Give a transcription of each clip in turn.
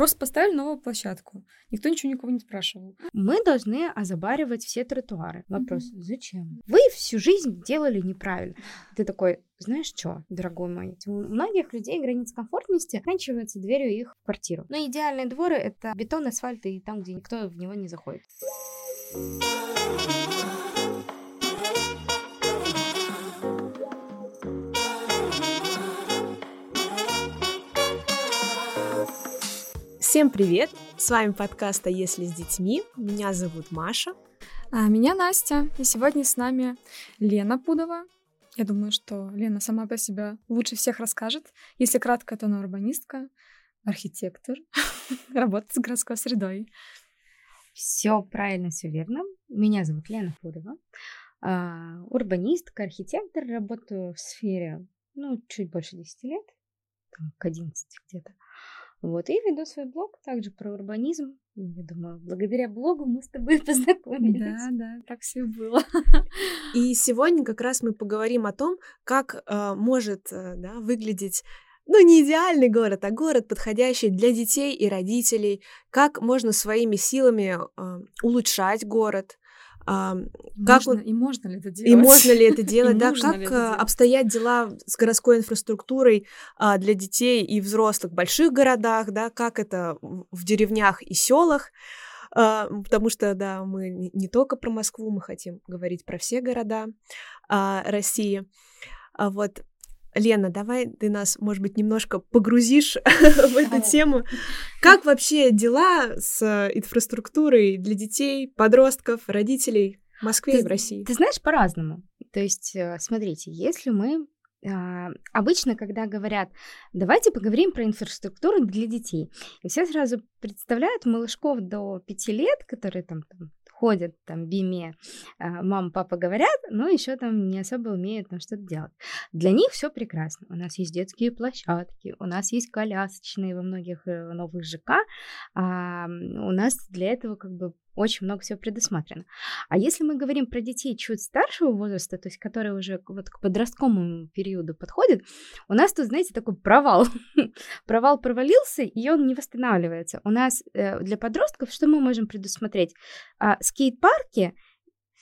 Просто поставили новую площадку. Никто ничего никого не спрашивал. Мы должны озабаривать все тротуары. Вопрос, mm-hmm. зачем? Вы всю жизнь делали неправильно. Ты такой, знаешь что, дорогой мой, у многих людей граница комфортности оканчивается дверью их в квартиру. Но идеальные дворы — это бетон, асфальт и там, где никто в него не заходит. Всем привет! С вами подкаст «А если с детьми?» Меня зовут Маша. А меня Настя. И сегодня с нами Лена Пудова. Я думаю, что Лена сама по себе лучше всех расскажет. Если кратко, то она урбанистка, архитектор, работает с городской средой. Все правильно, все верно. Меня зовут Лена Пудова. А, урбанистка, архитектор. Работаю в сфере, ну, чуть больше 10 лет, там, к 11 где-то. Вот, и веду свой блог также про урбанизм. Я думаю, благодаря блогу мы с тобой познакомились. Да, да, так все было. И сегодня как раз мы поговорим о том, как э, может э, да, выглядеть ну, не идеальный город, а город, подходящий для детей и родителей, как можно своими силами э, улучшать город, а, как можно, и можно ли это делать? И можно ли это делать, да? Как э, обстоят дела с городской инфраструктурой а, для детей и взрослых в больших городах, да? Как это в деревнях и селах? А, потому что, да, мы не только про Москву, мы хотим говорить про все города а, России. А вот Лена, давай ты нас, может быть, немножко погрузишь в эту тему. Как вообще дела с инфраструктурой для детей, подростков, родителей в Москве ты, и в России? Ты знаешь, по-разному. То есть, э, смотрите, если мы а, обычно, когда говорят, давайте поговорим про инфраструктуру для детей, и все сразу представляют малышков до пяти лет, которые там, там ходят там БИМе, а, мама, папа говорят, но еще там не особо умеют там что-то делать. Для них все прекрасно. У нас есть детские площадки, у нас есть колясочные во многих э, новых ЖК, а у нас для этого как бы очень много всего предусмотрено. А если мы говорим про детей чуть старшего возраста, то есть которые уже вот к подростковому периоду подходят, у нас тут, знаете, такой провал. провал провалился, и он не восстанавливается. У нас э, для подростков что мы можем предусмотреть? А, скейт-парки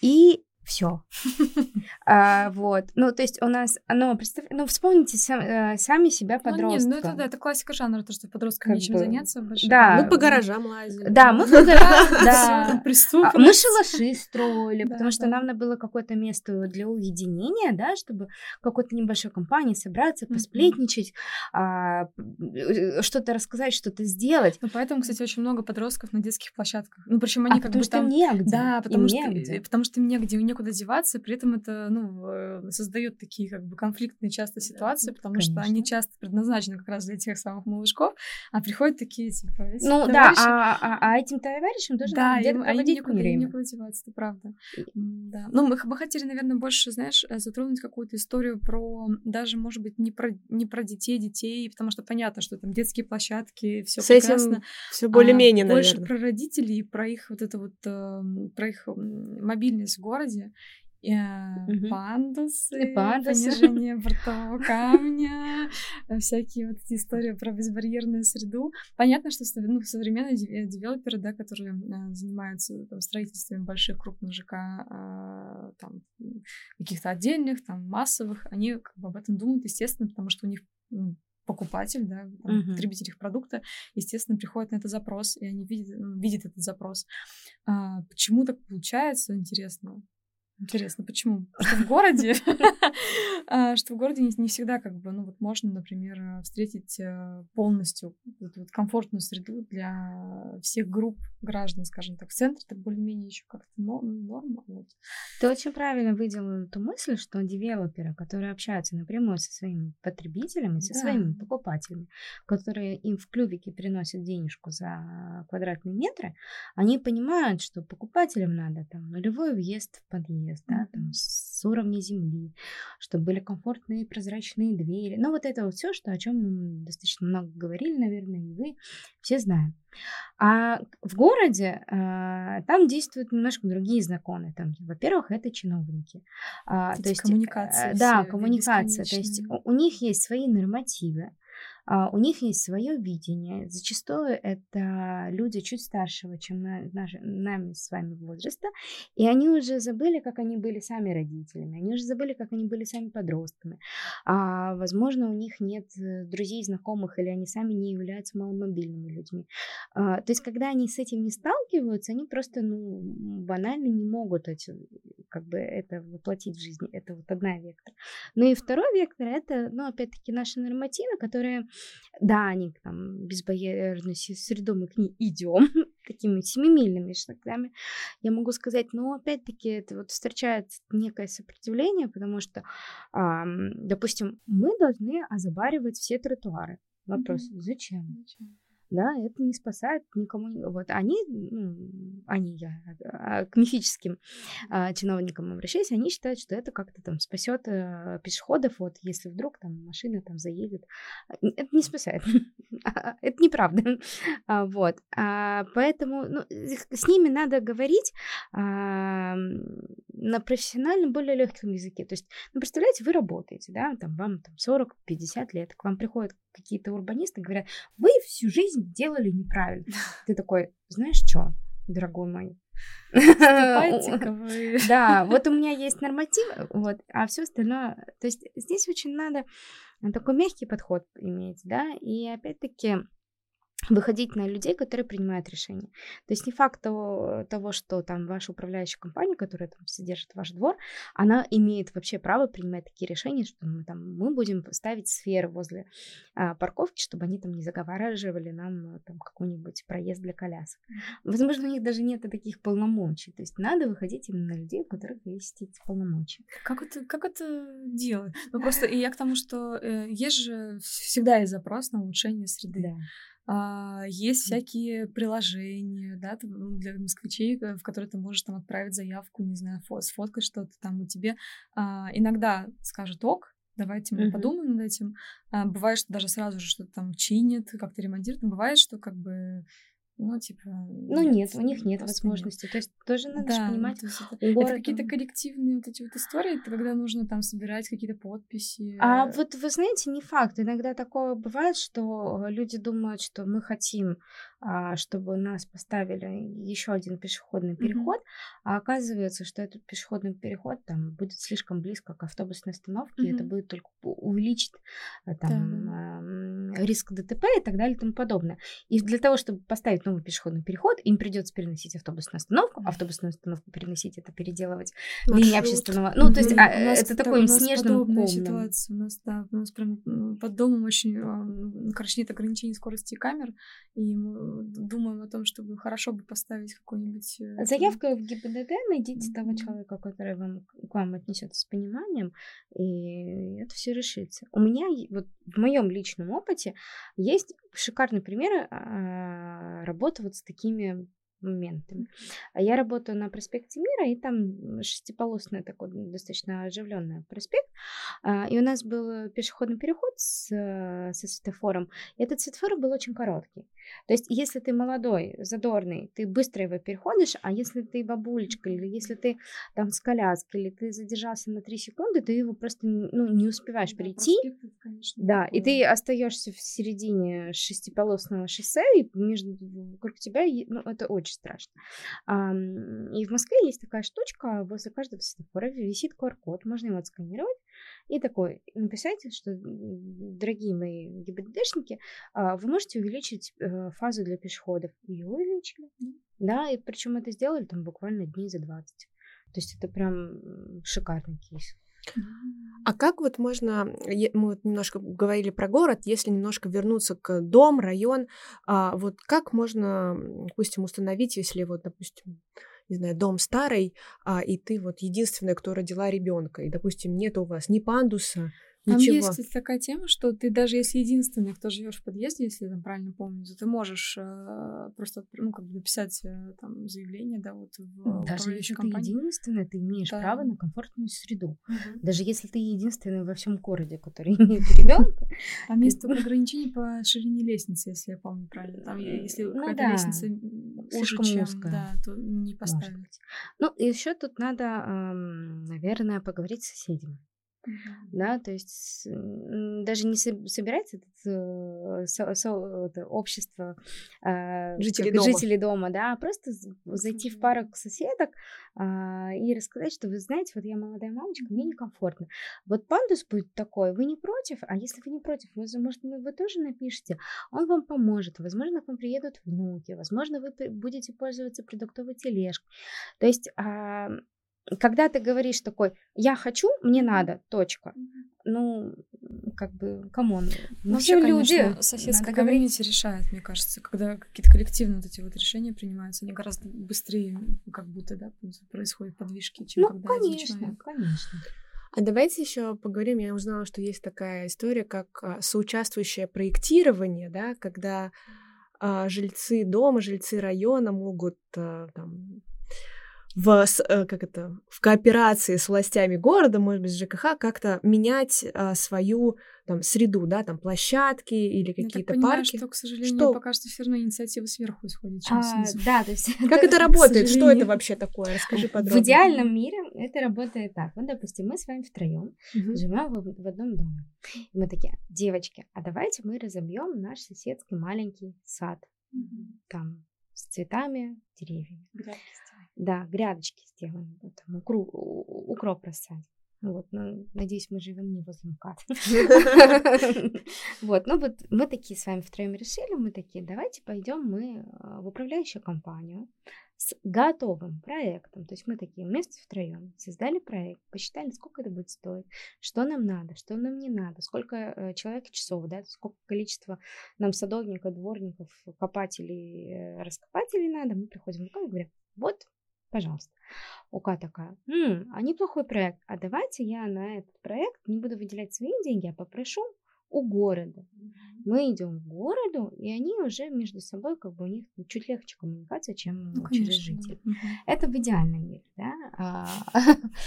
и все. а, вот. Ну, то есть у нас, ну, представь, ну, вспомните сам, э, сами себя подростка. Ну, нет, ну, это, да, это классика жанра, то, что подросткам нечем бы... заняться. Больше. Да. Мы по гаражам лазили. Да, мы по гаражам, да. А, мы шалаши строили, потому что нам надо было какое-то место для уединения, да, чтобы какой-то небольшой компании собраться, посплетничать, а, э, что-то рассказать, что-то сделать. Ну, поэтому, кстати, очень много подростков на детских площадках. Ну, причем они как бы там... негде. Да, потому что, потому что им негде, у них некуда деваться, при этом это ну, э, создает такие как бы конфликтные часто ситуации, потому Конечно. что они часто предназначены как раз для тех самых малышков, а приходят такие типа Ну товарищи... да, а, а, а этим товарищам тоже да, надо им, они некуда, время. некуда деваться, это правда. Да. Ну мы бы хотели, наверное, больше, знаешь, э, затронуть какую-то историю про даже, может быть, не про не про детей, детей, потому что понятно, что там детские площадки, все прекрасно. Все более-менее, а, наверное. Больше про родителей, про их вот это вот, э, про их мобильность в городе угу. пандусы, пандусы, понижение бортового камня, э, всякие вот эти истории про безбарьерную среду. Понятно, что ну, современные э, девелоперы, да, которые а, занимаются там, строительством больших крупных ЖК, а, там, каких-то отдельных, там, массовых, они как бы об этом думают, естественно, потому что у них ну, покупатель, да, там, uh-huh. потребитель их продукта, естественно, приходит на этот запрос, и они видят, ну, видят этот запрос. А, почему так получается, интересно? Интересно, почему? Что в городе, а, что в городе не всегда как бы, ну вот можно, например, встретить э, полностью эту вот комфортную среду для всех групп граждан, скажем так. В центре это более-менее еще как-то норма. Вот. Ты очень правильно выделила эту мысль, что девелоперы, которые общаются напрямую со своими потребителями, со да. своими покупателями, которые им в клювике приносят денежку за квадратные метры, они понимают, что покупателям надо там нулевой въезд в подъезд, подъезд, да, там с уровня земли, чтобы были комфортные прозрачные двери. Ну, вот это вот все, что, о чем мы достаточно много говорили, наверное, и вы все знаем. А в городе а, там действуют немножко другие законы. Там, во-первых, это чиновники. А, то есть коммуникация. А, да, коммуникация. То есть у, у них есть свои нормативы. А, у них есть свое видение. Зачастую это люди чуть старшего, чем на, наши, нами с вами возраста, и они уже забыли, как они были сами родителями, они уже забыли, как они были сами подростками. А, возможно, у них нет э, друзей, знакомых, или они сами не являются маломобильными людьми. А, то есть, когда они с этим не сталкиваются, они просто ну, банально не могут эти, как бы это воплотить в жизни. Это вот одна вектор. Ну и второй вектор это, ну, опять-таки, наши нормативы, которые, да, они там безбоярности среду мы к ней идем, такими семимильными шагами, я могу сказать, но опять-таки это вот встречает некое сопротивление, потому что, а, допустим, мы должны озабаривать все тротуары. Вопрос, mm-hmm. зачем? зачем? Да, это не спасает никому. Вот они, ну, они, я а, к мифическим а, чиновникам обращаюсь, они считают, что это как-то там спасет а, пешеходов, вот если вдруг там машина там заедет. Это не спасает. А, это неправда. А, вот. Поэтому ну, с ними надо говорить на профессиональном, более легком языке. То есть, ну, представляете, вы работаете, да, там вам там 40-50 лет, к вам приходят какие-то урбанисты, говорят, вы всю жизнь делали неправильно. Ты такой, знаешь что, дорогой мой, да, вот у меня есть норматив, вот, а все остальное, то есть здесь очень надо такой мягкий подход иметь, да, и опять-таки выходить на людей, которые принимают решения. То есть не факт того, того, что там ваша управляющая компания, которая там содержит ваш двор, она имеет вообще право принимать такие решения, что мы там мы будем ставить сферы возле а, парковки, чтобы они там не заговаривали нам а, там какой-нибудь проезд для колясок. Возможно, у них даже нет таких полномочий. То есть надо выходить именно на людей, у которых есть эти полномочия. Как это, как это делать? Ну просто и я к тому, что э, есть же всегда есть запрос на улучшение среды. Да. А, есть всякие приложения, да, ну, для москвичей, э, в которые ты можешь там отправить заявку, не знаю, фо сфоткать что-то там, и тебе а, иногда скажут ок, давайте мы подумаем над этим. А, бывает, что даже сразу же что-то там чинит, как-то ремонтирует, но бывает, что как бы ну, типа... Ну, нет, у них нет возможности. Нет. То есть тоже надо да, понимать... это, это какие-то коллективные вот эти вот истории, это когда нужно там собирать какие-то подписи. А вот вы знаете, не факт. Иногда такое бывает, что люди думают, что мы хотим чтобы нас поставили еще один пешеходный переход, mm-hmm. а оказывается, что этот пешеходный переход там будет слишком близко к автобусной остановке, mm-hmm. и это будет только увеличить э, там да. риск ДТП и так далее и тому подобное. И для того, чтобы поставить новый пешеходный переход, им придется переносить автобусную остановку, автобусную остановку переносить, это переделывать Маршрут. линии общественного. Ну, то есть mm-hmm. а, это такой снежным комом. ситуация. У нас, да, у нас прям под домом очень, а, короче, нет ограничений скорости камер, и мы думаем о том, чтобы хорошо бы поставить какой-нибудь... Э, Заявка в ГИБДД, найдите того человека, который вам, к вам отнесется с пониманием, и это все решится. У меня, вот в моем личном опыте, есть шикарный пример а, работы вот с такими моментами. А я работаю на проспекте Мира, и там шестиполосный такой достаточно оживленный проспект. А, и у нас был пешеходный переход с, со светофором. И этот светофор был очень короткий. То есть, если ты молодой, задорный, ты быстро его переходишь, а если ты бабулечка, или если ты там с коляской, или ты задержался на 3 секунды, ты его просто ну, не успеваешь да, прийти. конечно, да, такое. и ты остаешься в середине шестиполосного шоссе, и между вокруг тебя, ну, это очень очень страшно. И в Москве есть такая штучка, возле каждого светофора висит QR-код, можно его отсканировать и такой написать, что, дорогие мои ГИБДДшники, а, вы можете увеличить э, фазу для пешеходов. Ее увеличили. Да, и причем это сделали там буквально дней за 20. То есть это прям шикарный кейс. А как вот можно, мы вот немножко говорили про город, если немножко вернуться к дом, район, а вот как можно, допустим, установить, если вот, допустим, не знаю, дом старый, а, и ты вот единственная, кто родила ребенка, и, допустим, нет у вас ни пандуса, там Ничего. есть такая тема, что ты даже если единственный, кто живешь в подъезде, если я там правильно помню, то ты можешь э, просто ну, как бы написать э, там заявление, да, вот в Даже если компании. ты единственный, ты имеешь да. право на комфортную среду. Угу. Даже если ты единственный во всем городе, который имеет ребенка. Там есть только ограничение по ширине лестницы, если я помню правильно. Там, если ну, какая-то лестница уже чем, да, то не поставить. Ну, еще тут надо, наверное, поговорить с соседями. Да, то есть даже не собирается это, со, со, это общество э, жителей, дома. жителей дома, да, а просто зайти в парк соседок э, и рассказать, что вы знаете, вот я молодая мамочка, мне некомфортно. Вот пандус будет такой, вы не против, а если вы не против, вы, может, вы тоже напишите, он вам поможет, возможно, к вам приедут внуки, возможно, вы будете пользоваться продуктовой тележкой. То есть а, когда ты говоришь такой, я хочу, мне надо, точка. Ну, как бы, come on. Ну, все люди. Соседская комьюнити решает, мне кажется, когда какие-то коллективные вот эти вот решения принимаются, они гораздо быстрее, как будто, да, происходят подвижки, чем ну, когда конечно, один человек. конечно. А давайте еще поговорим. Я узнала, что есть такая история, как а, соучаствующее проектирование, да, когда а, жильцы дома, жильцы района могут а, там, в, э, как это, в кооперации с властями города, может быть, с ЖКХ, как-то менять а, свою там, среду, да, там площадки или какие-то понимаю, парки. что, к сожалению, что? пока что все равно инициатива сверху исходит, чем а, снизу. Да, то есть... Как это работает? Что это вообще такое? Расскажи подробнее. В идеальном мире это работает так. Вот, допустим, мы с вами втроем угу. живем в, в одном доме. И мы такие, девочки, а давайте мы разобьем наш соседский маленький сад. Угу. Там с цветами, деревьями. Грядки да, грядочки сделаем, там, укроп, укроп рассадим. Вот, ну, надеюсь, мы живем не возле МКАД. Вот, ну вот мы такие с вами втроем решили, мы такие, давайте пойдем мы а, в управляющую компанию, с готовым проектом. То есть мы такие вместе втроем создали проект, посчитали, сколько это будет стоить, что нам надо, что нам не надо, сколько э, человек часов, да, сколько количество нам садовников, дворников, копателей, э, раскопателей надо. Мы приходим в и говорим, вот, пожалуйста. УК такая, М, а неплохой проект, а давайте я на этот проект не буду выделять свои деньги, а попрошу у города. Мы идем к городу, и они уже между собой, как бы у них чуть легче коммуникация, чем ну, через жителей. Угу. Это в идеальном мире, да? А,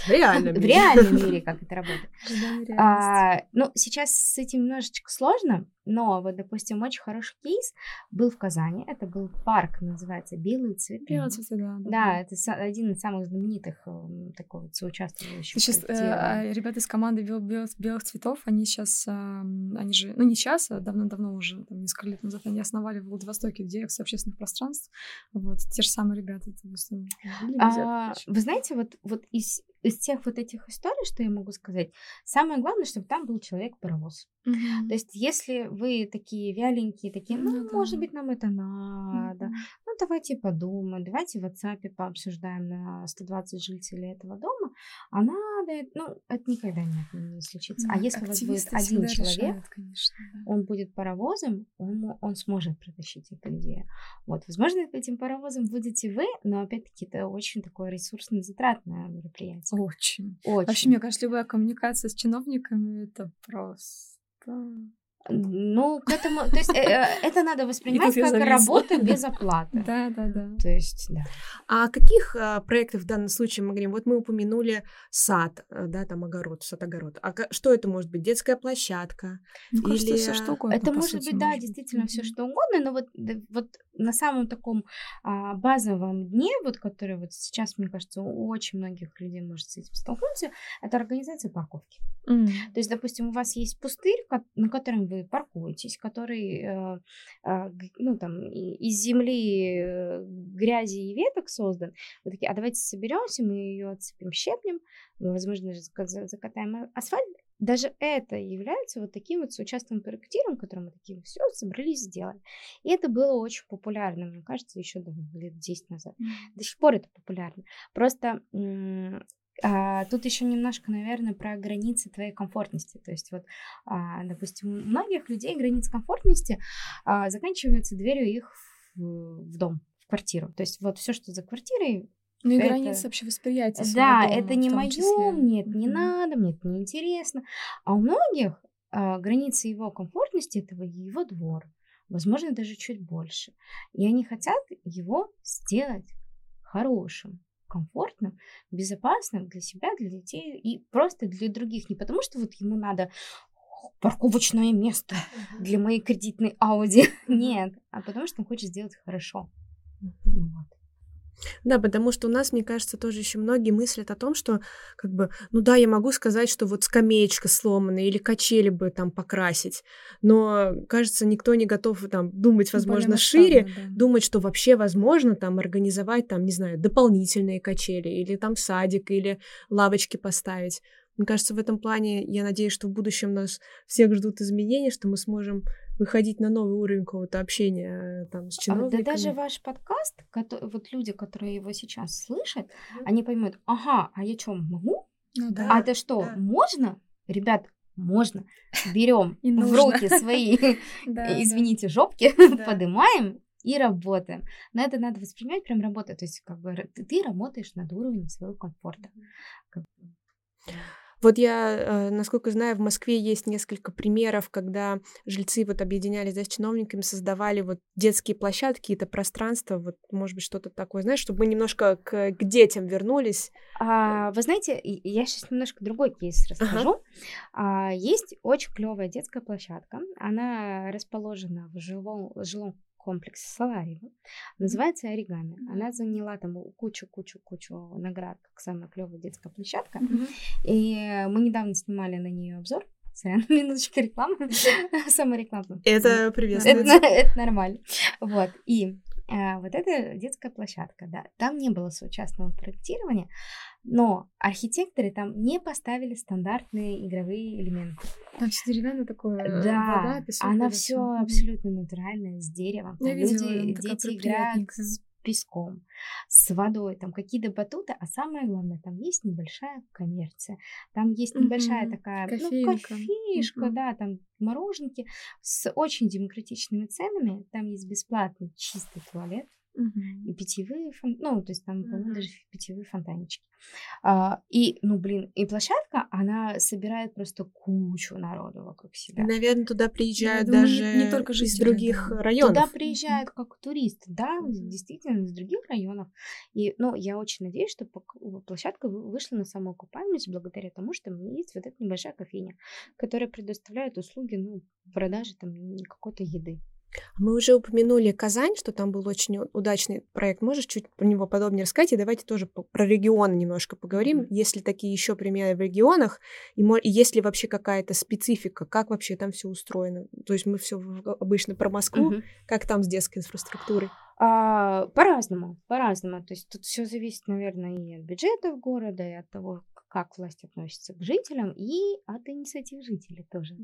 в реальном мире. В реальном мире, как это работает. А, ну, сейчас с этим немножечко сложно, но вот, допустим, очень хороший кейс был в Казани. Это был парк, называется «Белые цветы». Белые цветы, да. Да, да это один из самых знаменитых эм, такой вот соучаствующих. Сейчас э, а, ребята из команды бел, бел, «Белых цветов», они сейчас, э, они же, ну не сейчас, а давно-давно уже, там, несколько лет назад, они основали в Владивостоке дирекцию общественных пространств. Вот, те же самые ребята. Это, а, вы знаете, вот, вот из, из тех вот этих историй, что я могу сказать, самое главное, чтобы там был человек-паровоз. Угу. То есть, если вы такие вяленькие, такие, ну, ну да. может быть, нам это надо, угу. Ну, давайте подумаем, давайте в WhatsApp пообсуждаем на 120 жителей этого дома, а надо, ну, это никогда не, не случится. А да, а если у вас будет один человек, решают, конечно, да. он будет паровозом, он, он сможет протащить эту идею. Вот, возможно, этим паровозом будете вы, но, опять-таки, это очень такое ресурсно затратное мероприятие. Очень. Очень. Вообще, мне кажется, любая коммуникация с чиновниками это просто ну, к этому, то есть э, э, это надо воспринимать как работу без оплаты. Да, да, да. То есть, да. А каких а, проектов в данном случае мы говорим? Вот мы упомянули сад, э, да, там огород, сад-огород. А что это может быть? Детская площадка? Ну, кажется, или... все что угодно. Это может быть, да, действительно все что угодно, но вот, вот на самом таком а, базовом дне, вот который вот сейчас, мне кажется, у очень многих людей может с этим столкнуться, это организация парковки. Mm. То есть, допустим, у вас есть пустырь, на котором вы паркуетесь, который, э, э, ну, там, из земли, э, грязи и веток создан. Вы такие, а давайте соберемся, мы ее отсыпем, щепнем, мы, возможно, закатаем асфальт. Даже это является вот таким вот соучаствованным проектиром, который мы такие все собрались сделать. И это было очень популярно, мне кажется, еще лет 10 назад. Mm-hmm. До сих пор это популярно. Просто а, тут еще немножко, наверное, про границы твоей комфортности. То есть вот, а, допустим, у многих людей границы комфортности а, заканчиваются дверью их в, в дом, в квартиру. То есть вот все, что за квартирой, ну и это... границы вообще восприятия. Да, это не мое, нет, не mm-hmm. надо, мне это неинтересно. А у многих а, границы его комфортности этого его двор. Возможно, даже чуть больше. И они хотят его сделать хорошим комфортным, безопасным для себя, для детей и просто для других. Не потому, что вот ему надо парковочное место для моей кредитной Ауди. Нет, а потому что он хочет сделать хорошо. Вот. Да, потому что у нас, мне кажется, тоже еще многие мыслят о том, что, как бы, ну да, я могу сказать, что вот скамеечка сломанная или качели бы там покрасить, но, кажется, никто не готов там думать, возможно, шире, да. думать, что вообще возможно там организовать там, не знаю, дополнительные качели или там садик или лавочки поставить. Мне кажется, в этом плане я надеюсь, что в будущем нас всех ждут изменения, что мы сможем выходить на новый уровень какого-то общения э, там с чиновниками. Да даже ваш подкаст, вот люди, которые его сейчас слышат, mm-hmm. они поймут, ага, а я что, могу? Ну, да, а это что, да. можно? Ребят, можно. Берем в руки свои, извините, жопки, поднимаем и работаем. Но это надо воспринимать прям работа. То есть, как бы ты работаешь над уровнем своего комфорта. Вот я, э, насколько знаю, в Москве есть несколько примеров, когда жильцы вот объединялись да, с чиновниками, создавали вот детские площадки, какие-то пространства, вот, может быть, что-то такое, знаешь, чтобы мы немножко к, к детям вернулись. А, вы знаете, я сейчас немножко другой кейс расскажу. Ага. А, есть очень клевая детская площадка, она расположена в жилом, жилом комплекс Солариева. Называется «Оригами». Она заняла там кучу-кучу-кучу наград, как самая клевая детская площадка. Mm-hmm. И мы недавно снимали на нее обзор. Сорян, минуточка рекламы. Самореклама. Это приветствуется. Это, это нормально. Вот. И а, вот эта детская площадка, да, там не было соучастного проектирования, но архитекторы там не поставили стандартные игровые элементы. Там все деревянное такое, э, да, вода, песок. Она все абсолютно натуральное, с деревом. Там люди, дети играют с песком, с водой, там какие-то батуты, а самое главное, там есть небольшая коммерция, там есть небольшая mm-hmm. такая Кофейнка. ну, кофеишка, mm-hmm. да, там мороженки с очень демократичными ценами, там есть бесплатный чистый туалет, Угу. И питьевые, фон... ну, то есть там, угу. по-моему, даже питьевые фонтанчики. А, и, ну, блин, и площадка, она собирает просто кучу народу вокруг себя. И, наверное, туда приезжают думаю, даже не, не только из других да. районов. Туда приезжают как туристы, да, угу. действительно, из других районов. И, ну, я очень надеюсь, что площадка вышла на самоокупаемость благодаря тому, что у меня есть вот эта небольшая кофейня, которая предоставляет услуги, ну, продажи там какой-то еды. Мы уже упомянули Казань, что там был очень удачный проект. Можешь чуть про него подробнее рассказать? И давайте тоже про регионы немножко поговорим. Mm-hmm. Есть ли такие еще примеры в регионах? И, и есть ли вообще какая-то специфика? Как вообще там все устроено? То есть мы все обычно про Москву. Mm-hmm. Как там с детской инфраструктурой? А, по-разному, по-разному. То есть тут все зависит, наверное, и от бюджетов города, и от того, как власть относится к жителям, и от инициатив жителей тоже.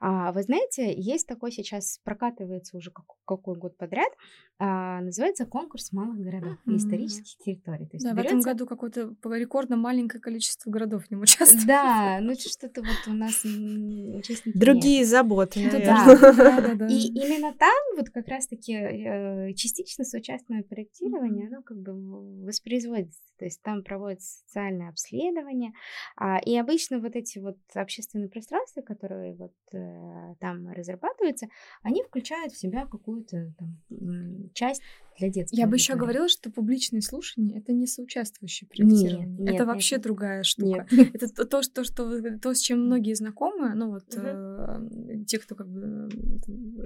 А, вы знаете, есть такой сейчас, прокатывается уже как, какой год подряд, а, называется конкурс малых городов mm-hmm. и исторических территорий. То есть да, берется... в этом году какое-то рекордно маленькое количество городов в нем участвует. Да, ну что-то вот у нас участники Другие нет. заботы, наверное. Да, да, да, да. И именно там вот как раз-таки э, частично соучастное проектирование, оно как бы воспроизводится. То есть там проводится социальное обследование. А, и обычно вот эти вот общественные пространства, которые вот э, там разрабатываются, они включают в себя какую-то там часть для детского. Я бы еще говорила, что публичные слушания это не соучаствующее проектирование. Нет, нет, это вообще нет. другая штука. Нет. Это то, то, что, что, то, с чем многие знакомы, ну вот угу. э, те, кто как бы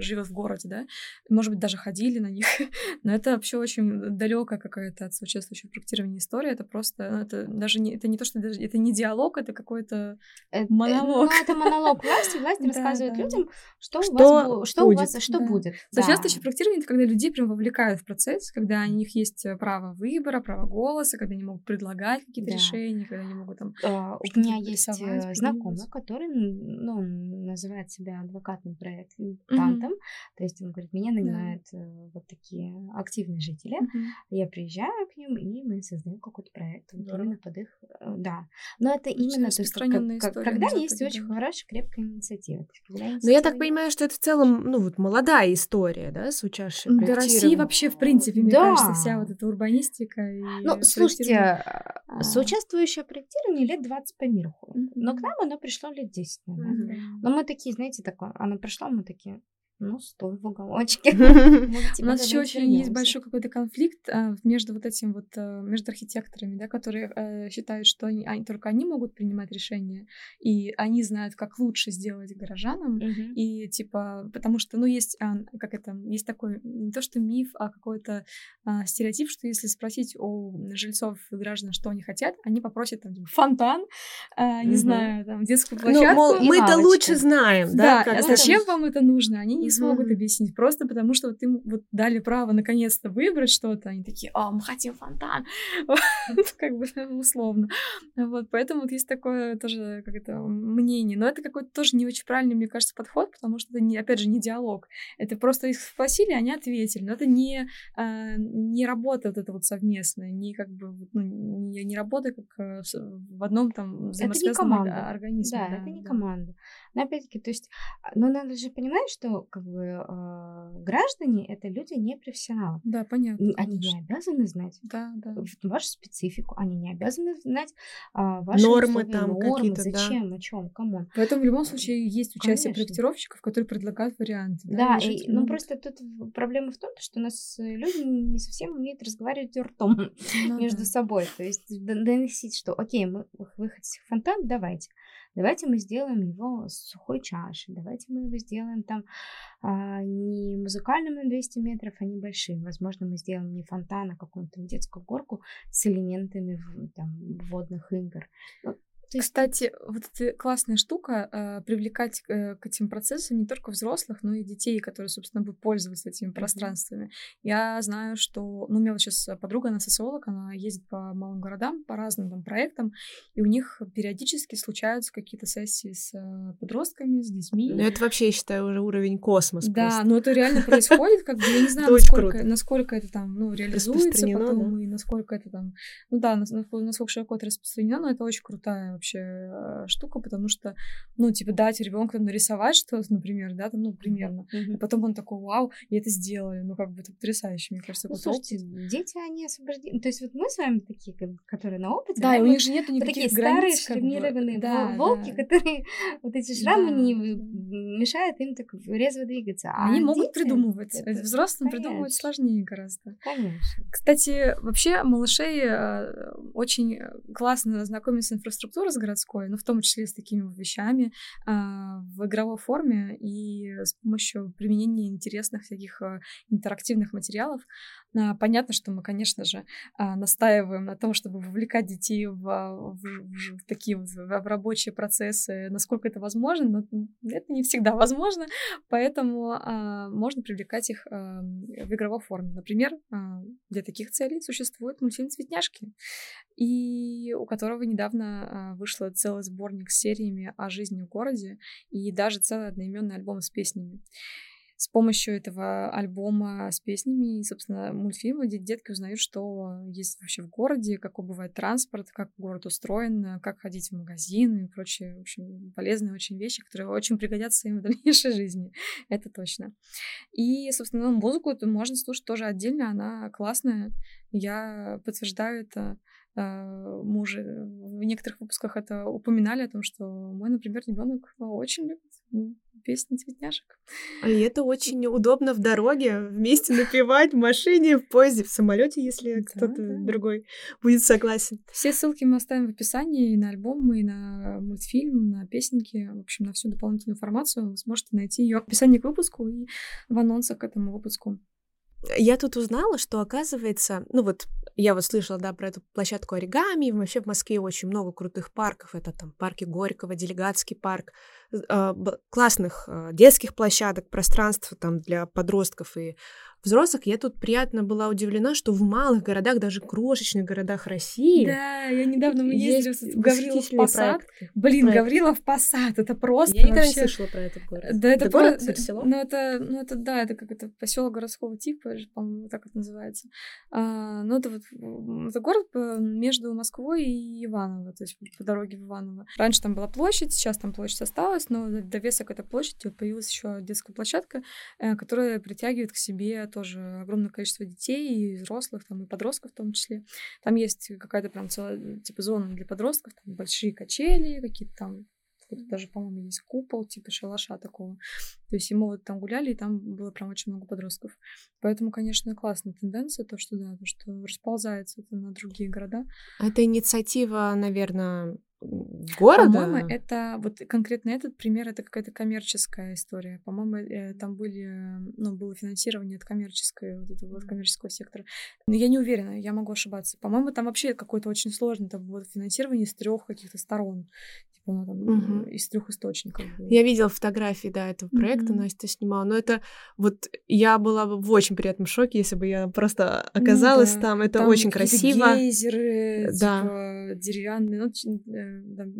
живет в городе, да, может быть, даже ходили на них, но это вообще очень далекая какая-то от соучаствующего проектирования история. Это просто, ну, это даже не, это не то, что даже, это не диалог, это какой-то э, монолог. Ну, это монолог власти. Власть рассказывает людям, что у вас что у вас, что будет. Соучаствующее проектирование это когда людей прям вовлекают в процесс процесс, когда у них есть э, право выбора, право голоса, когда они могут предлагать какие-то да. решения, когда они могут там... Uh, у меня есть э, знакомый, который, ну, называет себя адвокатным проектантом, mm-hmm. то есть он говорит, меня нанимают да. Э, вот такие активные жители, mm-hmm. я приезжаю к ним, и мы создаем какой-то проект вот именно под их... Да, но это именно... То как, как, когда есть Западе, очень да. хорошая, крепкая инициатива. Но я так понимаю, что это в целом, ну, вот молодая история, да, с учащей Для России вообще, в принципе, принципе, мне да. кажется, вся вот эта урбанистика. И ну, слушайте, а... соучаствующее проектирование лет 20 по миру. Mm-hmm. Но к нам оно пришло лет 10 назад. Mm-hmm. Но мы такие, знаете, такое, оно пришло, мы такие, ну, стой в уголочке. У нас еще очень есть большой какой-то конфликт а, между вот этим вот, а, между архитекторами, да, которые э, считают, что они, они, только они могут принимать решения, и они знают, как лучше сделать горожанам, и типа, потому что, ну, есть, а, как это, есть такой, не то что миф, а какой-то стереотип, что если спросить у жильцов и граждан, что они хотят, они попросят там типа, фонтан, не знаю, там детскую ну, площадку. Ну, мы-то лучше знаем, да? Да, а зачем вам это нужно? Они не смогут объяснить. Просто потому, что вот им вот дали право наконец-то выбрать что-то. Они такие, а, мы хотим фонтан. Как бы условно. Вот, поэтому вот есть такое тоже как это мнение. Но это какой-то тоже не очень правильный, мне кажется, подход, потому что это, не, опять же, не диалог. Это просто их спросили, они ответили. Но это не, а, не работа вот эта вот совместная, не как бы, ну, не, не работа как э, в одном там взаимосвязанном организме. Да, да, это не да. команда. Но опять-таки, то есть, а, ну надо же понимать, что как бы э, граждане это люди не профессионалы. Да, понятно. Они конечно. не обязаны знать да, да. вашу специфику, они не обязаны знать э, ваши нормы условия, там какие-то, зачем, да. о чем, кому. Поэтому в любом случае есть участие конечно. проектировщиков, которые предлагают варианты. Да, да и, ну просто тут проблема в том, что у нас люди не совсем умеют разговаривать ртом ну, между да. собой, то есть доносить, что окей, мы вы хотите фонтан, давайте. Давайте мы сделаем его с сухой чашей, давайте мы его сделаем там а, не музыкальным на 200 метров, а небольшим. Возможно, мы сделаем не фонтан, а какую-то детскую горку с элементами там, водных игр. Ну, кстати, вот эта классная штука э, привлекать э, к этим процессам не только взрослых, но и детей, которые, собственно, будут пользоваться этими mm-hmm. пространствами. Я знаю, что, ну, у меня вот сейчас подруга, она социолог, она ездит по малым городам, по разным там проектам, и у них периодически случаются какие-то сессии с э, подростками, с детьми. Ну, это вообще, я считаю, уже уровень космос. Да, просто. но это реально происходит, как бы я не знаю, насколько, насколько это там, ну, реализуется потом, и насколько это там, ну да, насколько широко это распространено, но это очень крутая вообще э, штука, потому что, ну, типа, дать ребенку нарисовать что-то, например, да, там, ну, примерно, mm-hmm. и потом он такой, вау, я это сделали, ну, как бы это потрясающе, мне кажется. Ну, слушайте, опыт. дети, они освобождены, то есть вот мы с вами такие, которые на опыте, да, да и у них же нет никаких такие границ, старые шрамированные да, волки, да. которые, вот эти шрамы да, не мешают им так резво двигаться. А они могут придумывать, это... взрослым Конечно. придумывать сложнее гораздо. Конечно. Кстати, вообще малышей э, очень классно знакомиться с инфраструктурой, с городской, но в том числе с такими вещами а, в игровой форме и с помощью применения интересных всяких а, интерактивных материалов. А, понятно, что мы, конечно же, настаиваем на том, чтобы вовлекать детей в, в, в, в такие вот в рабочие процессы, насколько это возможно, но это не всегда возможно, поэтому можно привлекать их в игровой форме. Например, для таких целей существует мультфильм «Цветняшки», и у которого недавно вышла целый сборник с сериями о жизни в городе и даже целый одноименный альбом с песнями. С помощью этого альбома с песнями и, собственно, мультфильма детки узнают, что есть вообще в городе, какой бывает транспорт, как город устроен, как ходить в магазин и прочие, в общем, полезные очень вещи, которые очень пригодятся им в дальнейшей жизни. Это точно. И, собственно, музыку можно слушать тоже отдельно, она классная. Я подтверждаю это а, мы уже в некоторых выпусках это упоминали о том, что мой, например, ребенок очень любит песни цветняшек. А это очень удобно в дороге вместе напевать в машине, в поезде, в самолете, если да, кто-то да. другой будет согласен. Все ссылки мы оставим в описании и на альбом, и на мультфильм, на песенки, в общем, на всю дополнительную информацию. Вы сможете найти ее в описании к выпуску и в анонсах к этому выпуску. Я тут узнала, что оказывается, ну вот я вот слышала, да, про эту площадку оригами, вообще в Москве очень много крутых парков, это там парки Горького, Делегатский парк, э, классных э, детских площадок, пространств там для подростков и взрослых, я тут приятно была удивлена, что в малых городах, даже крошечных городах России... Да, я недавно мы ездили в Гаврилов Посад. Блин, проект. Гаврилов Посад, это просто Я никогда вообще... не слышала про этот город. Да, это, это город, про... село? Ну, это, ну, это, да, это как это поселок городского типа, по-моему, так это называется. А, ну, это вот это город между Москвой и Иваново, то есть по дороге в Иваново. Раньше там была площадь, сейчас там площадь осталась, но довесок этой площади появилась еще детская площадка, э, которая притягивает к себе тоже огромное количество детей и взрослых, там, и подростков в том числе. Там есть какая-то прям целая, типа, зона для подростков, там большие качели, какие-то там даже, по-моему, есть купол, типа шалаша такого. То есть и мы вот там гуляли, и там было прям очень много подростков. Поэтому, конечно, классная тенденция, то, что да, то, что расползается это на другие города. Это инициатива, наверное, города? По-моему, это вот конкретно этот пример, это какая-то коммерческая история. По-моему, э, там были, ну, было финансирование от коммерческой, вот этого вот коммерческого сектора. Но я не уверена, я могу ошибаться. По-моему, там вообще какое-то очень сложное там было финансирование из трех каких-то сторон. Ну, там, угу. из трех источников. Я видела фотографии, да, этого проекта, угу. Настя снимала. Но это вот я была бы в очень приятном шоке, если бы я просто ну оказалась ну, да. там. Это там очень красиво. Гейзеры, да. типа, деревянные, ну, э, там,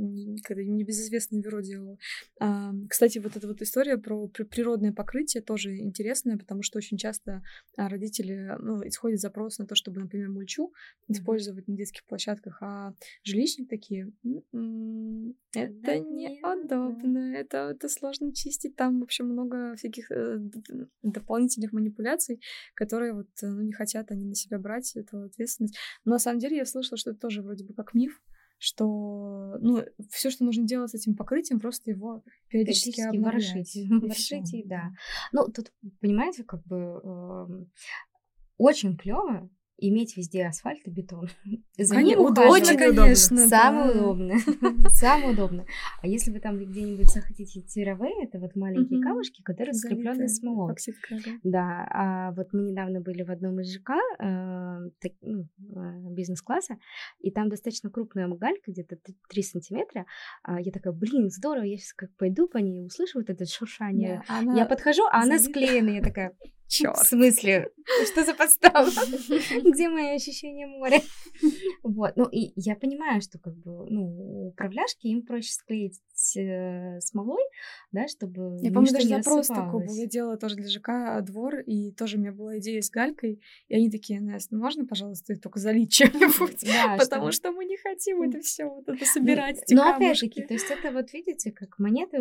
когда небезызвестное бюро делало. А, кстати, вот эта вот история про природное покрытие тоже интересная, потому что очень часто а, родители, ну, исходит запрос на то, чтобы, например, мульчу использовать на детских площадках, а жилищник такие, «М-м, это неудобно, это, это сложно чистить, там, в общем, много всяких э, дополнительных манипуляций, которые вот, ну, не хотят они на себя брать эту ответственность. Но на самом деле я слышала, что это тоже вроде бы как миф, что ну, все, что нужно делать с этим покрытием, просто его периодически, периодически ворошить. Ворошить, да. Ну, тут, понимаете, как бы э, очень клево, иметь везде асфальт и бетон. За ним Очень конечно. Самое удобное. Самое удобное. А если вы там где-нибудь захотите тиравей, это вот маленькие камушки, которые скреплены смолой. Да. А вот мы недавно были в одном из ЖК э, ну, э, бизнес-класса, и там достаточно крупная галька, где-то 3 сантиметра. А я такая, блин, здорово, я сейчас как пойду по ней, услышу вот это шуршание. Я подхожу, а она склеена, я такая, Черт. В смысле? Что за подстава? Где мои ощущения моря? Вот. Ну, и я понимаю, что как бы, ну, управляшки им проще склеить э, смолой, да, чтобы Я помню, даже запрос такой был. Я делала тоже для ЖК двор, и тоже у меня была идея с галькой, и они такие, Настя, ну можно, пожалуйста, только залить что-нибудь? Да, потому что мы не хотим это все вот это собирать, Но опять-таки, то есть это вот видите, как монеты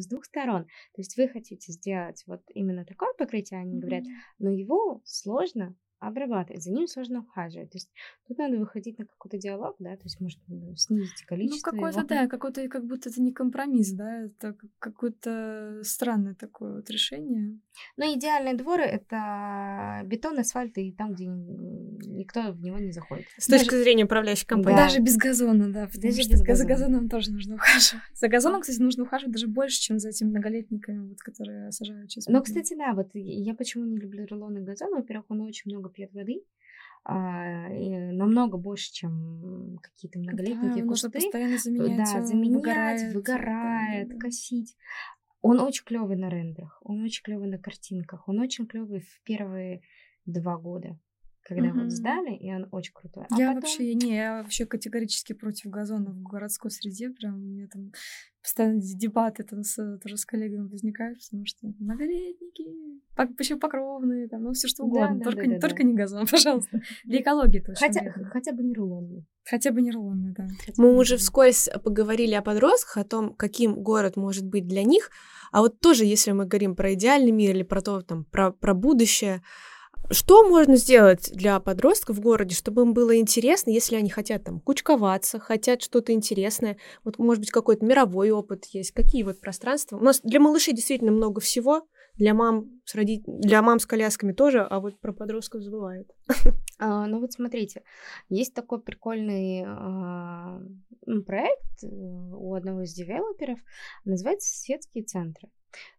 с двух сторон. То есть вы хотите сделать вот именно такое покрытие, они говорят, но его сложно обрабатывать, за ним сложно ухаживать. То есть тут надо выходить на какой-то диалог, да, то есть может снизить ну, количество. Ну какой-то, да, какой-то, как будто это не компромисс, да, это какое-то странное такое вот решение. Но идеальные дворы — это бетон, асфальт и там, где никто в него не заходит. С точки даже, зрения управляющей компании. Да. Даже без газона, да, даже без газона. за газоном тоже нужно ухаживать. За газоном, кстати, нужно ухаживать даже больше, чем за этими многолетниками, вот, которые сажают сейчас. Ну, кстати, да, вот я почему не люблю рулонный газон, во-первых, он очень много пьет воды, а, намного больше, чем какие-то многолетние да, кусты. постоянно заменять, да, заменять, выгорает, выгорает да, косить. Он очень клевый на рендерах, он очень клевый на картинках, он очень клевый в первые два года когда угу. вот сдали, и он очень крутой. А я потом... вообще не, я вообще категорически против газона в городской среде, прям у меня там постоянно дебаты там с, тоже с коллегами возникают, потому что многолетники, еще покровные, там, ну все что угодно, да, только, да, да, только да. не газон, пожалуйста. Для экологии это хотя, хотя бы не рулонный. Хотя бы не рулонный, да. Мы уже вскользь поговорили о подростках, о том, каким город может быть для них, а вот тоже, если мы говорим про идеальный мир или про то, там, про, про будущее, что можно сделать для подростков в городе, чтобы им было интересно, если они хотят там кучковаться, хотят что-то интересное? Вот, может быть, какой-то мировой опыт есть? Какие вот пространства? У нас для малышей действительно много всего, для мам с родит... для мам с колясками тоже, а вот про подростков забывают. А, ну вот смотрите, есть такой прикольный а, проект э, у одного из девелоперов, называется «Светские центры».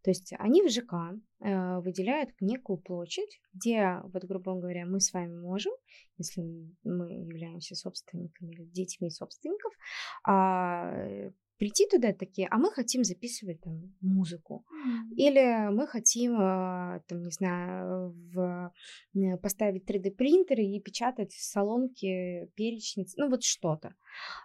То есть они в ЖК э, выделяют некую площадь, где, вот, грубо говоря, мы с вами можем, если мы являемся собственниками или детьми собственников, э, прийти туда такие, а мы хотим записывать там музыку, mm-hmm. или мы хотим, э, там, не знаю, в, э, поставить 3D принтеры и печатать в салонке перечниц, ну вот что-то.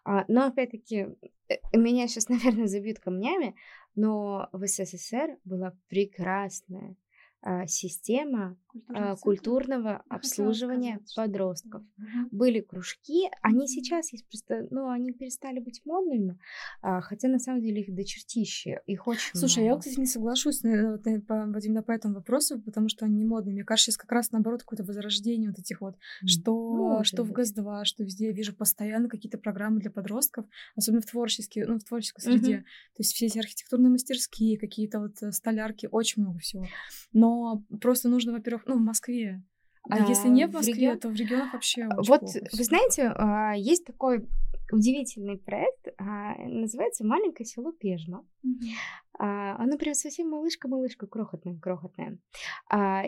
А, но опять-таки э, меня сейчас, наверное, забьют камнями, но в СССР была прекрасная а, система Культурного, культурного обслуживания подростков. Были кружки, они сейчас есть просто, ну, они перестали быть модными, а, хотя на самом деле их дочертище, их очень Слушай, много. я, кстати, не соглашусь, по, именно по этому вопросу, потому что они не модные. Мне кажется, сейчас как раз наоборот какое-то возрождение вот этих вот, что, Может что в ГАЗ-2, что везде я вижу постоянно какие-то программы для подростков, особенно в творческие, ну, в творческой среде. Угу. То есть все эти архитектурные мастерские, какие-то вот э, столярки, очень много всего. Но просто нужно, во-первых, ну, в Москве. А да, если не в Москве, в регион... то в регионах вообще очень Вот, плохо вы знаете, а, есть такой удивительный проект, а, называется «Маленькое село Пежма». Mm-hmm. Оно прям совсем малышка-малышка, крохотная, крохотная.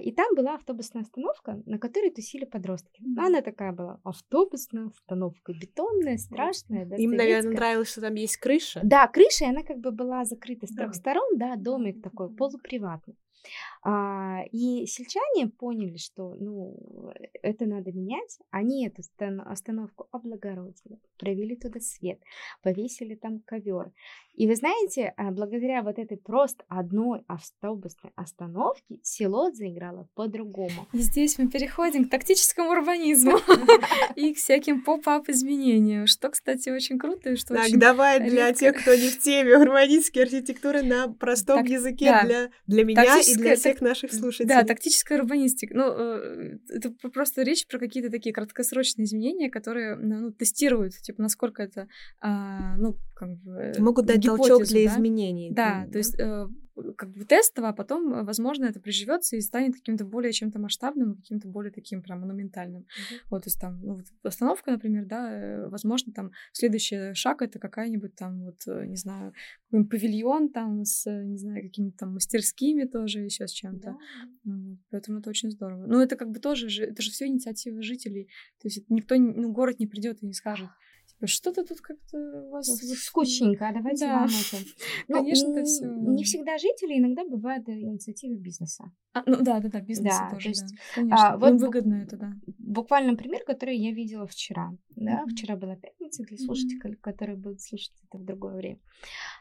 И там была автобусная остановка, на которой тусили подростки. Mm-hmm. Она такая была автобусная остановка, бетонная, страшная. Да, Им, наверное, нравилось, что там есть крыша. Да, крыша, и она как бы была закрыта с трех да. сторон, да, домик такой полуприватный. А, и сельчане поняли, что ну, это надо менять. Они эту остановку облагородили, провели туда свет, повесили там ковер. И вы знаете, а, благодаря вот этой просто одной автобусной остановке село заиграло по-другому. И здесь мы переходим к тактическому урбанизму и к всяким поп-ап изменениям, что, кстати, очень круто и что Так, давай для тех, кто не в теме урбанистики архитектуры на простом языке для, для меня и для всех наших слушателей. Да, тактическая урбанистика. Ну, э, это просто речь про какие-то такие краткосрочные изменения, которые ну, тестируют, типа, насколько это, а, ну, как бы... Могут дать толчок для да? изменений. Да, да, то есть э, как бы тестово, а потом, э, возможно, это приживется и станет каким-то более чем-то масштабным, каким-то более таким прям монументальным. Mm-hmm. Вот, то есть там, ну, вот остановка, например, да, э, возможно, там следующий шаг это какая-нибудь там, вот, э, не знаю, павильон там с, не знаю, какими-то там мастерскими тоже, еще с чем-то. Mm-hmm. Поэтому это очень здорово. Ну, это как бы тоже же, это же все инициатива жителей. То есть никто, ну, город не придет и не скажет, что-то тут как-то у вас... Скучненько, а давайте да. вам это. Ну, Конечно, это все. Не всегда жители, иногда бывают инициативы бизнеса. А, ну да, да, да, бизнес да, тоже, есть, да. Конечно, а, вот им выгодно это, да. Буквально пример, который я видела вчера. Да, mm-hmm. вчера была пятница для слушателей, mm-hmm. которые будут слушать это в другое время.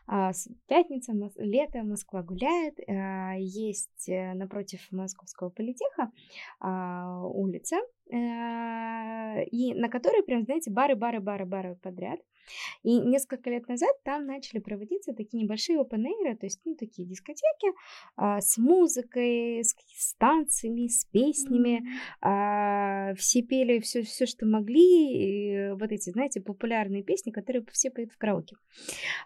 А, пятница, лето, Москва гуляет. А, есть э, напротив Московского политеха а, улица, Э, и на которой прям, знаете, бары, бары, бары, бары подряд. И несколько лет назад там начали проводиться такие небольшие open air, то есть, ну, такие дискотеки а, с музыкой, с, с танцами, с песнями. Mm-hmm. А, все пели все, все, что могли, и вот эти, знаете, популярные песни, которые все поют в караоке.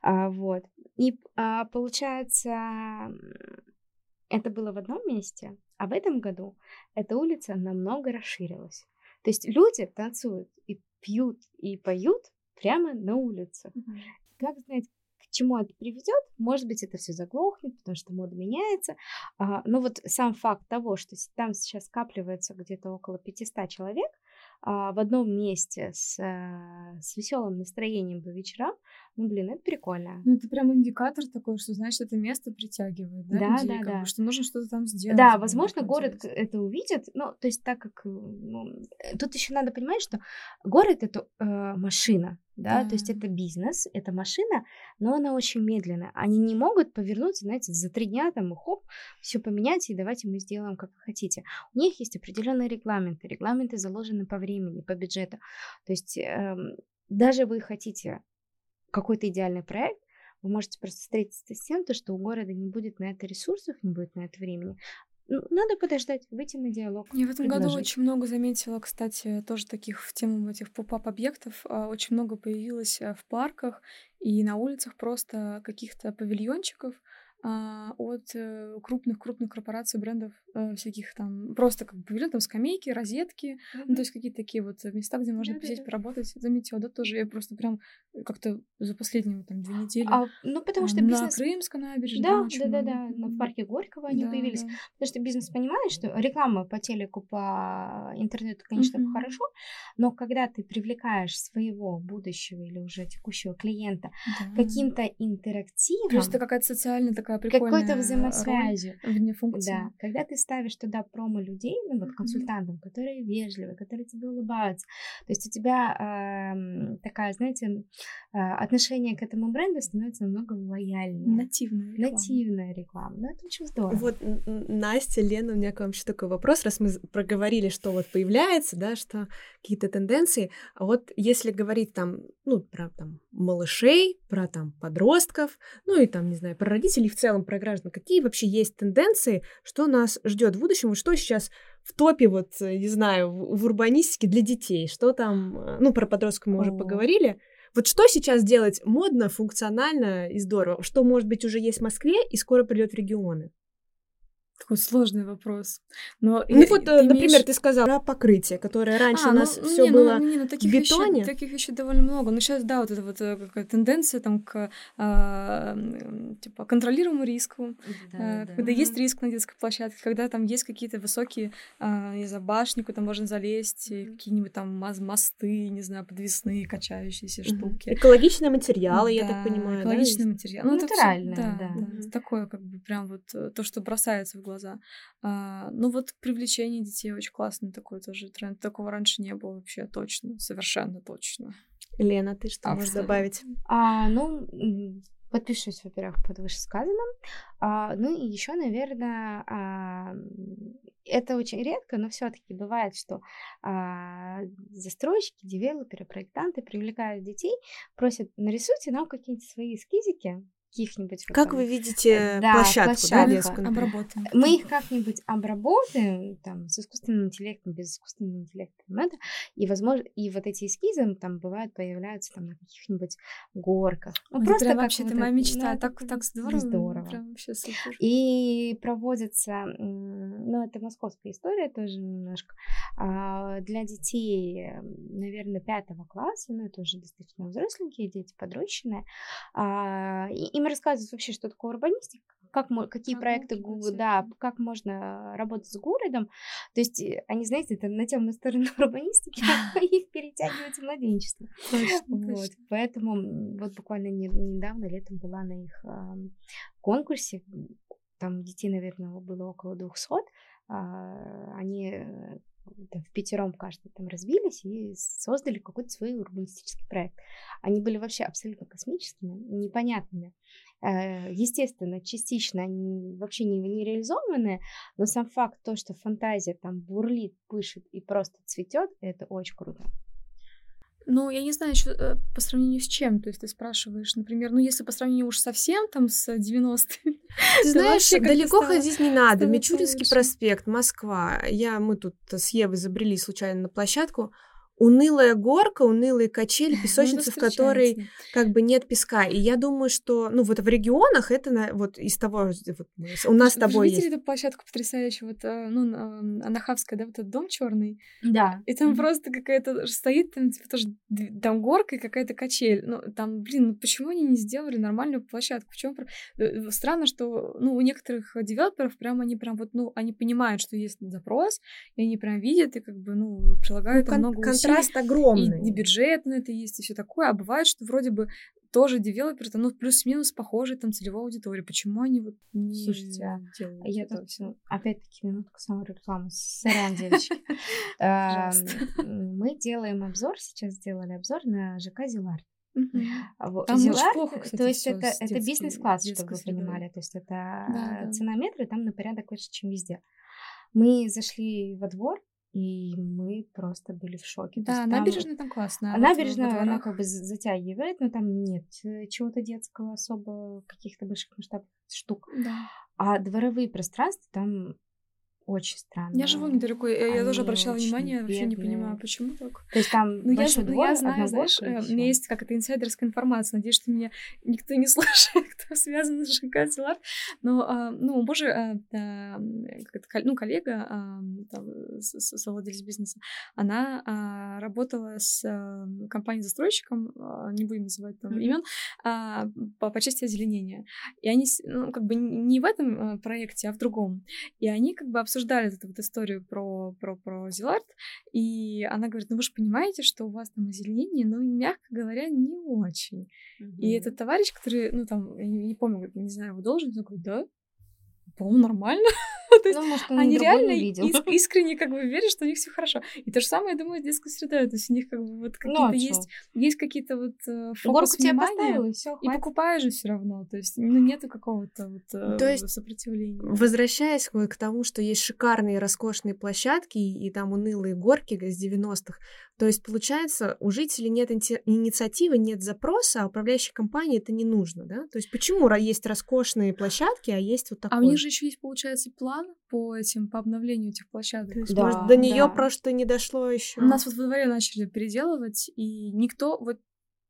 А, вот. И а, получается, это было в одном месте, а в этом году эта улица намного расширилась. То есть люди танцуют и пьют и поют прямо на улице. Mm-hmm. Как знать, к чему это приведет? Может быть, это все заглохнет, потому что мода меняется. А, но вот сам факт того, что там сейчас скапливается где-то около 500 человек, в одном месте с, э, с веселым настроением по вечерам, ну, блин, это прикольно. Ну, это прям индикатор такой, что, знаешь, это место притягивает, да, да, людей, да, да. Бы, что нужно что-то там сделать. Да, возможно, город это увидит, ну, то есть так как... Ну, э, тут еще надо понимать, что город — это э, машина, да? да, то есть это бизнес, это машина, но она очень медленная. Они не могут повернуться, знаете, за три дня там, хоп, все поменять, и давайте мы сделаем, как вы хотите. У них есть определенные регламенты, регламенты заложены по времени, по бюджету. То есть э, даже вы хотите какой-то идеальный проект, вы можете просто встретиться с тем, то, что у города не будет на это ресурсов, не будет на это времени. Ну, надо подождать, выйти на диалог. Я в этом предложить. году очень много заметила, кстати, тоже таких в тему этих поп-ап объектов. А, очень много появилось а, в парках и на улицах просто каких-то павильончиков, от крупных-крупных э, корпораций, брендов э, всяких там, просто как бы там скамейки, розетки, mm-hmm. ну, то есть какие-то такие вот места, где можно посидеть, поработать. Заметила, да, тоже я просто прям как-то за последние там две недели. А, ну, потому что бизнес... На Крымской набережной. Да, да, да, да, да, в парке Горького они да, появились. Да. Потому что бизнес понимает, что реклама по телеку, по интернету, конечно, mm-hmm. хорошо, но когда ты привлекаешь своего будущего или уже текущего клиента да. каким-то интерактивом... Плюс это какая-то социальная такая прикольная Какой-то взаимосвязью. Вне функции. Да. Когда ты ставишь туда промо людей, ну вот консультантам, которые вежливые, которые тебе улыбаются, то есть у тебя э, такая, знаете, э, отношение к этому бренду становится намного лояльнее. Нативная реклама. Нативная реклама. Ну, это очень здорово. Вот, Настя, Лена, у меня к вам еще такой вопрос, раз мы проговорили, что вот появляется, да, что какие-то тенденции, а вот если говорить там, ну, про там малышей, про там подростков, ну и там, не знаю, про родителей в целом, про граждан, какие вообще есть тенденции, что нас ждет в будущем, что сейчас в топе, вот, не знаю, в, в урбанистике для детей, что там, э, ну, про подростков мы уже О. поговорили, вот что сейчас делать модно, функционально и здорово? Что, может быть, уже есть в Москве и скоро придет в регионы? Такой сложный вопрос. Но ну вот, ты например, имеешь... ты сказала про покрытие, которое раньше а, у нас ну, все не, было ну, не, ну, таких в бетоне. Вещей, таких вещей довольно много. Но сейчас, да, вот эта вот э, какая тенденция там к а, типа контролируемому риску, да, а, да. когда есть риск на детской площадке, когда там есть какие-то высокие, а, не знаю, башни, куда можно залезть, mm-hmm. какие-нибудь там мосты, не знаю, подвесные качающиеся mm-hmm. штуки. Экологичные материалы, да, я так понимаю, экологичные да? материалы. Ну, натуральные, да, да. да. Такое как бы прям вот э, то, что бросается в глаза. А, ну вот привлечение детей очень классный такой тоже тренд. Такого раньше не было вообще точно, совершенно точно. Лена, ты что можешь добавить? А, ну, подпишусь, во-первых, под вышесказанным. А, ну и еще, наверное, а, это очень редко, но все-таки бывает, что а, застройщики, девелоперы, проектанты привлекают детей, просят нарисуйте нам какие-нибудь свои эскизики, каких-нибудь... Как вы видите э, да, площадку, площадку, да, детскую? Обработаем. Мы их как-нибудь обработаем, там, с искусственным интеллектом, без искусственного интеллекта, это, и, возможно, и вот эти эскизы там бывают, появляются там на каких-нибудь горках. Ну, просто прям вообще это моя мечта, да, так, так здорово. Здорово. Прям вообще супер. И проводится, ну, это московская история тоже немножко, а, для детей, наверное, пятого класса, ну, это уже достаточно взросленькие дети, подрощенные, а, им рассказывают вообще, что такое урбанистика, как, какие как проекты, да, как можно работать с городом. То есть э, они, знаете, это на темную сторону урбанистики, а их перетягивают в младенчество. вот, Поэтому вот буквально не, недавно, летом была на их конкурсе, там детей, наверное, было около 200, э, они э, там, в пятером каждый там разбились и создали какой-то свой урбанистический проект. Они были вообще абсолютно космическими, непонятными. Э, естественно, частично они вообще не, не реализованы, но сам факт то, что фантазия там бурлит, пышет и просто цветет, это очень круто. Ну, я не знаю еще э, по сравнению с чем. То есть ты спрашиваешь, например, ну, если по сравнению уж совсем там с 90-ми. Ты знаешь, далеко ходить не надо. Мичуринский проспект, Москва. Я, мы тут с Евой забрели случайно на площадку унылая горка, унылые качели, ну, песочница, в которой как бы нет песка. И я думаю, что, ну, вот в регионах это вот из того, вот, у нас с тобой есть. эту площадку потрясающую, вот, э, ну, Анахавская, да, вот этот дом черный. Да. И там mm-hmm. просто какая-то стоит, там, типа, тоже, там горка и какая-то качель. Ну, там, блин, ну почему они не сделали нормальную площадку? В чем э, Странно, что, ну, у некоторых девелоперов прям они прям вот, ну, они понимают, что есть запрос, и они прям видят и как бы, ну, прилагают ну, кон- много усилий контраст огромный. И, и бюджет на это есть, и все такое. А бывает, что вроде бы тоже девелоперы, ну, плюс-минус похожие там целевой аудитории. Почему они вот не Слушайте, а делают я тут, все? опять-таки, минутку саморекламы. Сорян, девочки. Мы делаем обзор, сейчас сделали обзор на ЖК Зилар. Там Зилар, плохо, кстати, то есть это, это бизнес-класс, чтобы вы понимали. То есть это да, да. цена метра там на порядок выше, чем везде. Мы зашли во двор, и мы просто были в шоке. Да, там... набережная там классная. А набережная, она как бы затягивает, но там нет э, чего-то детского особо, каких-то больших масштабных штук. Да. А дворовые пространства там очень странно. Я живу недалеко, я, я тоже обращала внимание, бедные. вообще не понимаю, почему так. То есть там ну, я, двор, ну, я знаю, знаешь, э, у меня есть как это инсайдерская информация, надеюсь, что меня никто не слушает, кто связан с ЖК Силар. Но, а, ну, боже, а, ну, коллега, а, там, совладелец бизнеса, она а, работала с а, компанией-застройщиком, не будем называть там mm-hmm. имен, по, по части озеленения. И они, ну, как бы не в этом проекте, а в другом. И они как бы обсуждали обсуждали эту вот историю про, про, про Зилард, и она говорит, ну вы же понимаете, что у вас там озеленение, ну, мягко говоря, не очень. Mm-hmm. И этот товарищ, который, ну, там, я не, помню, не знаю, его должен, он такой, да, по-моему, нормально. То есть ну, может, они реально иск- искренне как бы верят, что у них все хорошо. И то же самое, я думаю, с детской средой. То есть у них как бы вот ну, какие-то ну, есть, есть какие-то вот э, фокус Горку внимания. и, и покупаешь же все равно. То есть ну, нету какого-то вот э, то есть, сопротивления. Возвращаясь к тому, что есть шикарные, роскошные площадки и, и там унылые горки с 90-х, то есть, получается, у жителей нет инициативы, нет запроса, а управляющей компании это не нужно, да? То есть, почему есть роскошные площадки, а есть вот такое? А у них же еще есть, получается, план по этим, по обновлению этих площадок. То есть, да, может, до нее да. просто не дошло еще. У нас вот во дворе начали переделывать, и никто, вот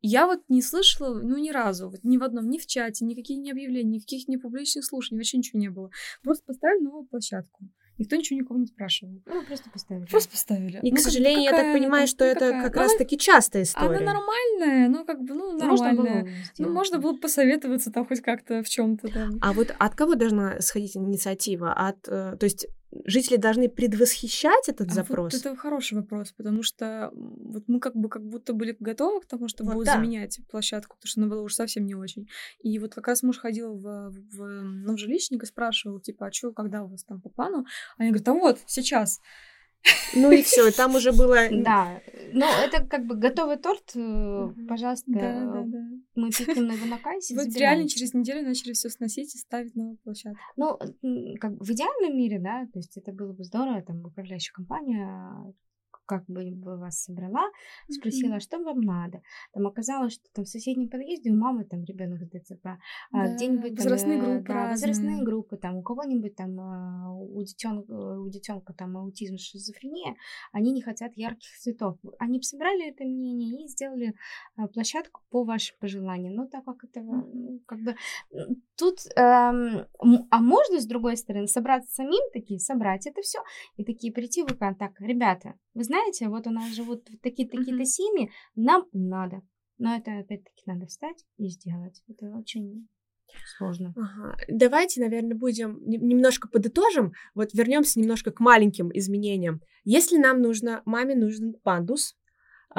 я вот не слышала, ну, ни разу, вот ни в одном, ни в чате, никаких ни объявлений, никаких ни публичных слушаний, вообще ничего не было. Просто поставили новую площадку. Никто ничего никого не спрашивал. Ну, просто поставили. Просто поставили. И, ну, к сожалению, я так понимаю, что ну, это как ну, раз-таки частая история. Она нормальная, ну, как бы, ну, нормальная. Можно ну, можно было посоветоваться там хоть как-то в чем то там. А вот от кого должна сходить инициатива? От, э, то есть жители должны предвосхищать этот а запрос? Вот это хороший вопрос, потому что вот мы как бы как будто были готовы к тому, чтобы вот, да. заменять площадку, потому что она была уже совсем не очень. И вот как раз муж ходил в, в, ну, в жилищник и спрашивал, типа, а что, когда у вас там по плану? Они говорят, а вот, сейчас. Ну и все, там уже было... Да, ну это как бы готовый торт, э, пожалуйста, да, да, да. мы пикнем на его на кассе. Вот реально через неделю начали все сносить и ставить новую площадку. Ну, как в идеальном мире, да, то есть это было бы здорово, там управляющая компания как бы вас собрала, спросила, mm-hmm. что вам надо. Там оказалось, что там в соседнем подъезде у мамы там ребенок с ДЦП, а да, где-нибудь возрастные там, группы, да, возрастные группы, там у кого-нибудь там а, у детенка, у детенка там аутизм, шизофрения, они не хотят ярких цветов. Они собрали это мнение и сделали а, площадку по вашим пожеланиям. Но так как это mm-hmm. как бы тут, эм, а можно с другой стороны собраться самим такие, собрать это все и такие прийти в контакт, ребята, вы знаете, вот у нас живут такие-такие-то mm-hmm. семьи, нам надо. Но это опять-таки надо встать и сделать. Это очень сложно. Ага. Давайте, наверное, будем немножко подытожим. Вот вернемся немножко к маленьким изменениям. Если нам нужно, маме нужен пандус,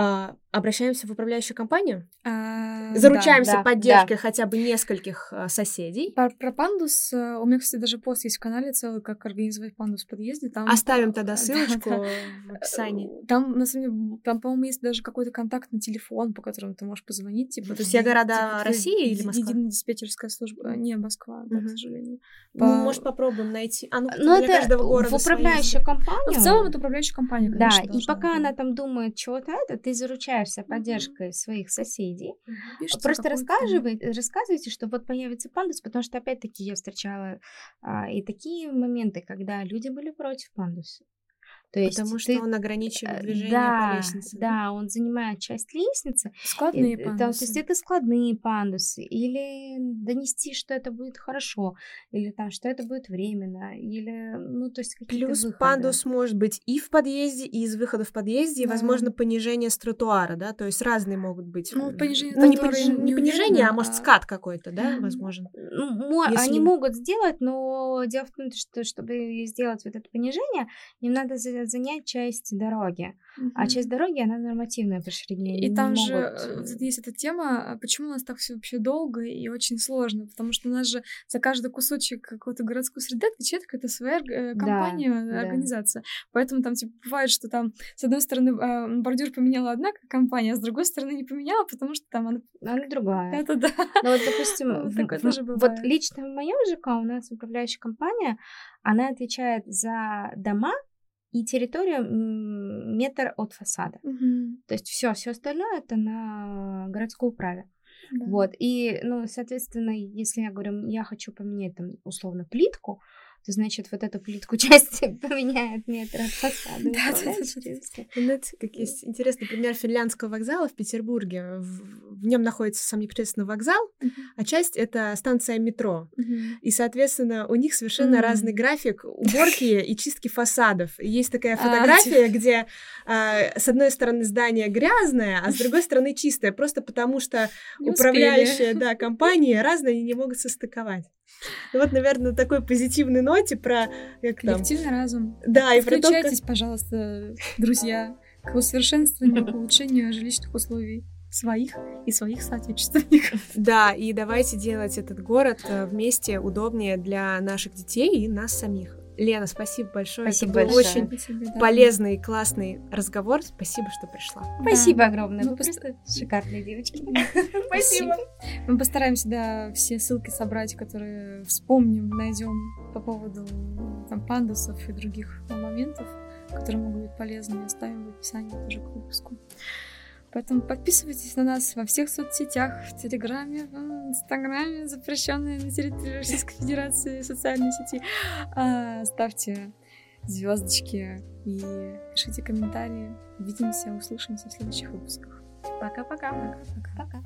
а, обращаемся в управляющую компанию, а, заручаемся да, поддержкой да. хотя бы нескольких а, соседей. Про, про пандус э, у меня, кстати, даже пост есть в канале целый, как организовать пандус в подъезде. Там, Оставим тогда ссылочку да, в описании. Э, там, на самом деле, там, по-моему, есть даже какой-то контактный телефон, по которому ты можешь позвонить. Типа, Все города типа, России или Москва? Единая диспетчерская служба. Не, Москва, да, к сожалению. По... Ну, может, попробуем найти. А, ну, ну это каждого города в управляющую компанию. Ну, в целом, это управляющая компания, конечно, Да, и пока она там думает чего-то это, ты заручаешься поддержкой своих соседей. Пишите Просто рассказывайте, рассказывайте, что вот появится пандус, потому что опять-таки я встречала а, и такие моменты, когда люди были против пандуса. То есть Потому что ты... он ограничивает э, движение да, по лестнице. Да, он занимает часть лестницы. Складные и, пандусы. Там, то есть это складные пандусы. Или донести, что это будет хорошо. Или там, что это будет временно. Или, ну, то есть Плюс выходы. пандус может быть и в подъезде, и из выхода в подъезде. Да. И, возможно, понижение с тротуара, да? То есть разные могут быть. Ну, понижение ну, не, пониж... не понижение, а может скат какой-то, да, возможно. Ну, Если... Они могут сделать, но дело в том, что чтобы сделать вот это понижение, им надо занять часть дороги. Угу. А часть дороги, она нормативная по ширине. И там же могут... Э, есть эта тема, а почему у нас так все вообще долго и очень сложно, потому что у нас же за каждый кусочек какой-то городской среды отвечает какая-то своя э, компания, да, организация. Да. Поэтому там типа бывает, что там с одной стороны а, бордюр поменяла одна компания, а с другой стороны не поменяла, потому что там она... Она другая. Это да. Ну вот, допустим, Такое тоже бывает. вот лично в моем ЖК у нас управляющая компания, она отвечает за дома, и территория метр от фасада. Угу. То есть все, все остальное это на городской управе. Да. Вот. И, ну, соответственно, если я говорю, я хочу поменять там условно плитку, то значит вот эту плитку части поменяет метр от фасада. Да, да, да. Знаете, как есть интересный пример финляндского вокзала в Петербурге. В, в нем находится сам непосредственно вокзал, uh-huh. а часть это станция метро. Uh-huh. И, соответственно, у них совершенно uh-huh. разный график уборки и чистки фасадов. Есть такая а, фотография, где а, с одной стороны здание грязное, а с другой стороны чистое, просто потому что управляющая да, компания разные, они не могут состыковать. Ну вот, наверное, на такой позитивной ноте про... Как Коллективный там... разум. Да, и про то, как... пожалуйста, друзья, к усовершенствованию, к улучшению жилищных условий своих и своих соотечественников. Да, и давайте делать этот город э, вместе удобнее для наших детей и нас самих. Лена, спасибо большое. Спасибо Это был большое. очень спасибо, да. полезный, классный разговор. Спасибо, что пришла. Спасибо да. огромное. Вы пост... шикарные девочки. Спасибо. Мы постараемся, да, все ссылки собрать, которые вспомним, найдем по поводу там, пандусов и других моментов, которые могут быть полезны, оставим в описании тоже к выпуску. Поэтому подписывайтесь на нас во всех соцсетях, в Телеграме, в Инстаграме, запрещенные на территории Российской Федерации социальные сети. А, ставьте звездочки и пишите комментарии. Увидимся, услышимся в следующих выпусках. Пока-пока. Пока-пока.